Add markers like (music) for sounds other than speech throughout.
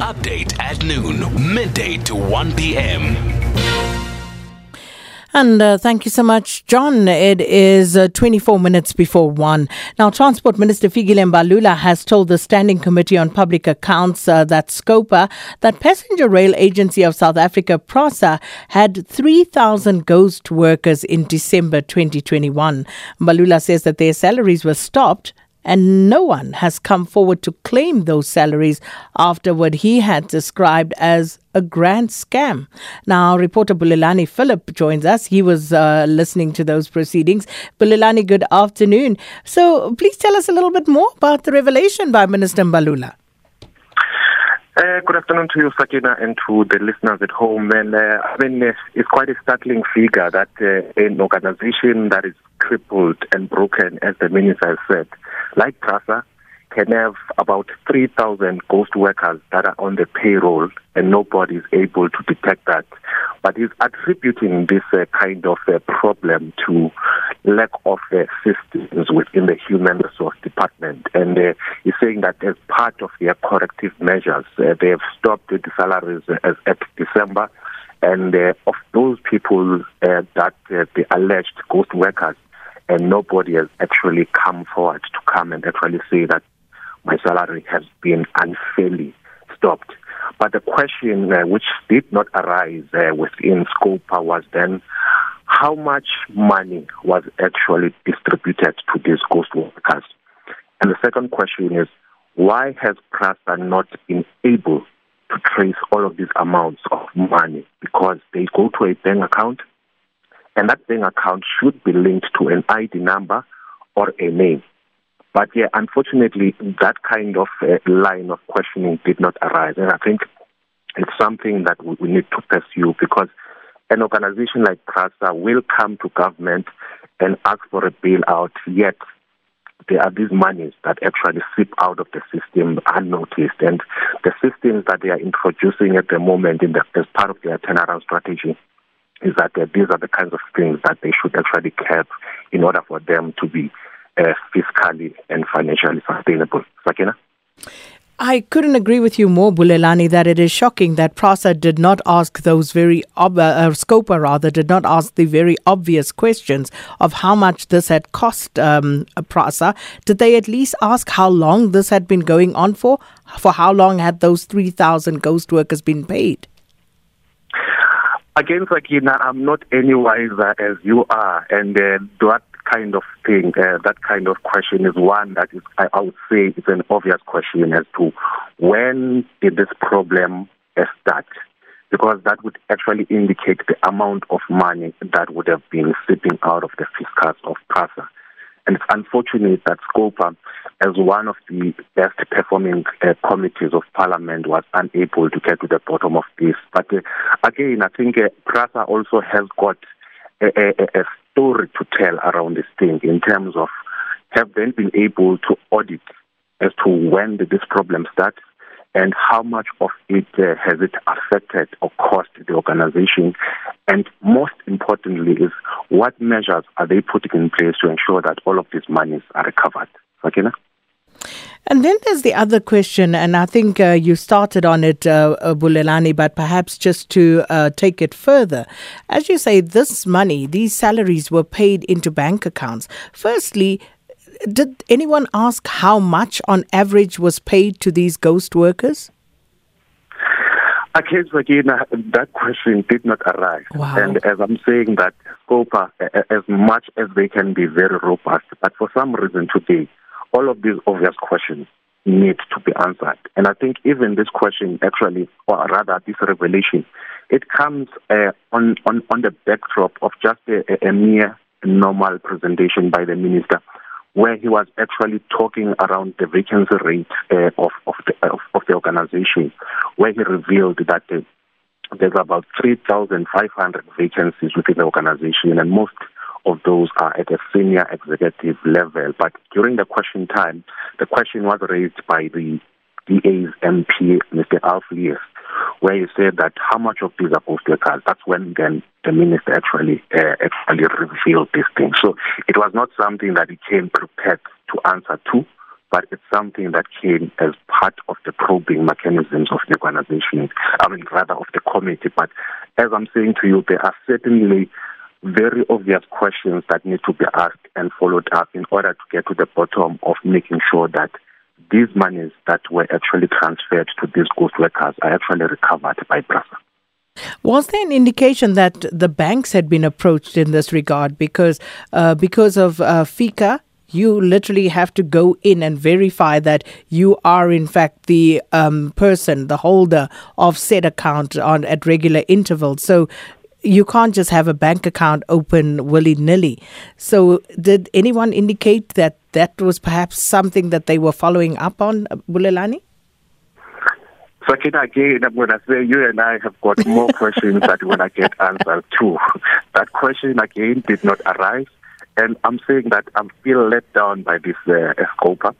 Update at noon, midday to 1 p.m. And uh, thank you so much, John. It is uh, 24 minutes before 1. Now, Transport Minister Fikile Mbalula has told the Standing Committee on Public Accounts uh, that SCOPA, that Passenger Rail Agency of South Africa, PRASA, had 3,000 ghost workers in December 2021. Mbalula says that their salaries were stopped and no one has come forward to claim those salaries after what he had described as a grand scam. Now, reporter Bulelani Philip joins us. He was uh, listening to those proceedings. Bulelani, good afternoon. So, please tell us a little bit more about the revelation by Minister Mbalula. Uh, good afternoon to you, Sakina, and to the listeners at home. And uh, I mean, it's quite a startling figure that uh, an organization that is crippled and broken, as the minister said, like PRASA, can have about 3,000 ghost workers that are on the payroll and nobody is able to detect that. But he's attributing this uh, kind of uh, problem to lack of uh, systems within the human resource department. And uh, he's saying that as part of their corrective measures, uh, they have stopped the salaries as at December. And uh, of those people uh, that uh, the alleged ghost workers, and nobody has actually come forward to come and actually say that my salary has been unfairly stopped. But the question which did not arise within SCOPA was then how much money was actually distributed to these ghost workers? And the second question is why has PRASA not been able to trace all of these amounts of money? Because they go to a bank account and that bank account should be linked to an ID number or a name. But yeah, unfortunately, that kind of uh, line of questioning did not arise. And I think it's something that we, we need to pursue because an organization like PRASA will come to government and ask for a bailout, yet there are these monies that actually slip out of the system unnoticed. And the systems that they are introducing at the moment in the, as part of their turnaround strategy is that uh, these are the kinds of things that they should actually cap in order for them to be uh, fiscally and financially sustainable. Sakina? I couldn't agree with you more, Bulelani, that it is shocking that PRASA did not ask those very, ob- uh, uh, SCOPA rather, did not ask the very obvious questions of how much this had cost um, PRASA. Did they at least ask how long this had been going on for? For how long had those 3,000 ghost workers been paid? Again, Sakina, I'm not any wiser as you are, and uh, that kind of thing, uh, that kind of question is one that is, I, I would say, is an obvious question as to when did this problem uh, start? Because that would actually indicate the amount of money that would have been slipping out of the fiscus of PRASA. And it's unfortunate that SCOPA, as one of the best performing uh, committees of parliament, was unable to get to the bottom of this. But uh, again, I think uh, PRASA also has got a, a, a story to tell around this thing in terms of have they been able to audit as to when did this problem start and how much of it uh, has it affected or cost the organization and most importantly is what measures are they putting in place to ensure that all of these monies are recovered Sakina? And then there's the other question, and I think uh, you started on it, uh, uh, Bulelani, but perhaps just to uh, take it further. As you say, this money, these salaries were paid into bank accounts. Firstly, did anyone ask how much on average was paid to these ghost workers? Again, again, that question did not arise. Wow. And as I'm saying that SCOPA, as much as they can be very robust, but for some reason today, all of these obvious questions need to be answered. And I think even this question actually, or rather this revelation, it comes uh, on, on, on the backdrop of just a, a mere normal presentation by the minister where he was actually talking around the vacancy rate uh, of, of, the, of, of the organization, where he revealed that uh, there's about 3,500 vacancies within the organization, and most of those are at a senior executive level. But during the question time, the question was raised by the DA's MP, Mr. Alf Lees, where he said that how much of these are post workers. That's when then the minister actually uh, actually revealed this thing. So it was not something that he came prepared to answer to, but it's something that came as part of the probing mechanisms of the organization, I mean, rather of the committee. But as I'm saying to you, there are certainly very obvious questions that need to be asked and followed up in order to get to the bottom of making sure that these monies that were actually transferred to these ghost workers are actually recovered by PRASA. Was there an indication that the banks had been approached in this regard because uh, because of uh, FICA? You literally have to go in and verify that you are in fact the um, person, the holder of said account on at regular intervals. So you can't just have a bank account open willy nilly. So, did anyone indicate that that was perhaps something that they were following up on, Bulelani? Sakina, again, I'm going to say you and I have got more (laughs) questions that we when I get answered to. That question again did not arise. And I'm saying that I'm still let down by this uh, SCOPA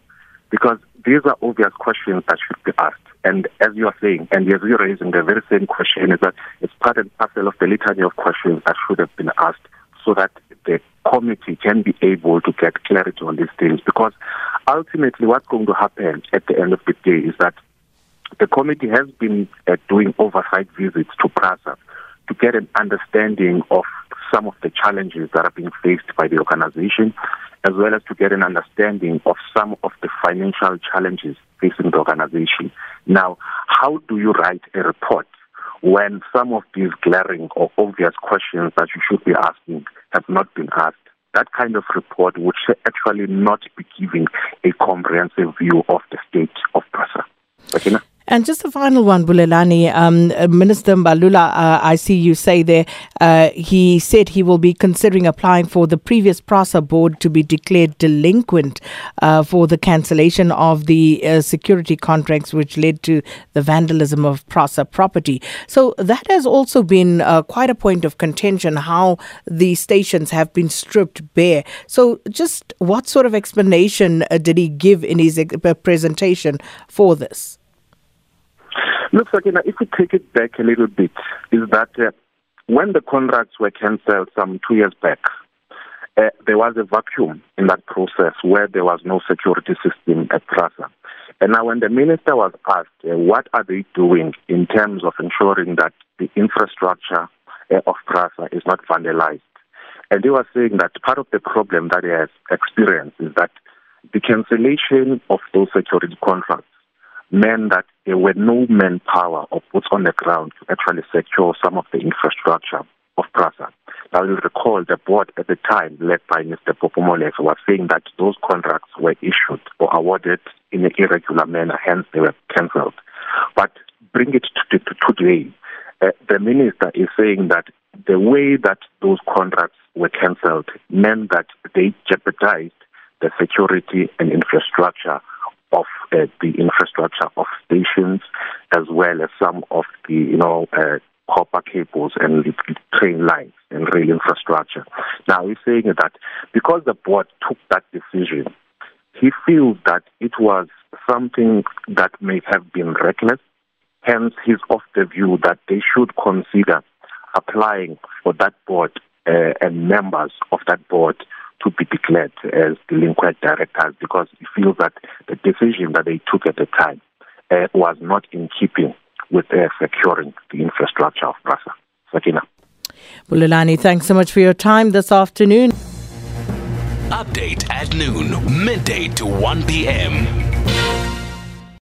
because these are obvious questions that should be asked. And as you are saying, and as you're raising the very same question, is that it's part and parcel of the litany of questions that should have been asked so that the committee can be able to get clarity on these things. Because ultimately, what's going to happen at the end of the day is that the committee has been uh, doing oversight visits to PRASA to get an understanding of some of the challenges that are being faced by the organization, as well as to get an understanding of some of the financial challenges facing the organization. Now, how do you write a report when some of these glaring or obvious questions that you should be asking have not been asked? That kind of report would actually not be giving a comprehensive view of the state of PRASA. And just a final one, Bulelani. Um, uh, Minister Mbalula, uh, I see you say there, uh, he said he will be considering applying for the previous PRASA board to be declared delinquent uh, for the cancellation of the uh, security contracts which led to the vandalism of PRASA property. So that has also been uh, quite a point of contention how the stations have been stripped bare. So just what sort of explanation did he give in his presentation for this? Look, Sakina, if we take it back a little bit, is that uh, when the contracts were cancelled some two years back, uh, there was a vacuum in that process where there was no security system at PRASA. And now, when the minister was asked, uh, what are they doing in terms of ensuring that the infrastructure uh, of PRASA is not vandalized? And he was saying that part of the problem that he has experienced is that the cancellation of those security contracts meant that there were no manpower or boots on the ground to actually secure some of the infrastructure of PRASA. Now, you'll recall the board at the time, led by Mr. Popo Molefe, was saying that those contracts were issued or awarded in an irregular manner, hence they were cancelled. But bring it to, to today, uh, the minister is saying that the way that those contracts were cancelled meant that they jeopardized the security and infrastructure of uh, the infrastructure of stations as well as some of the, you know, uh, copper cables and train lines and rail infrastructure. Now he's saying that because the board took that decision, he feels that it was something that may have been reckless. Hence, he's of the view that they should consider applying for that board uh, and members of that board to be declared as delinquent directors because he feels that the decision that they took at the time uh, was not in keeping with uh, securing the infrastructure of PRASA. Sakina. Bulelani, thanks so much for your time this afternoon. Update at noon, midday to 1 p.m.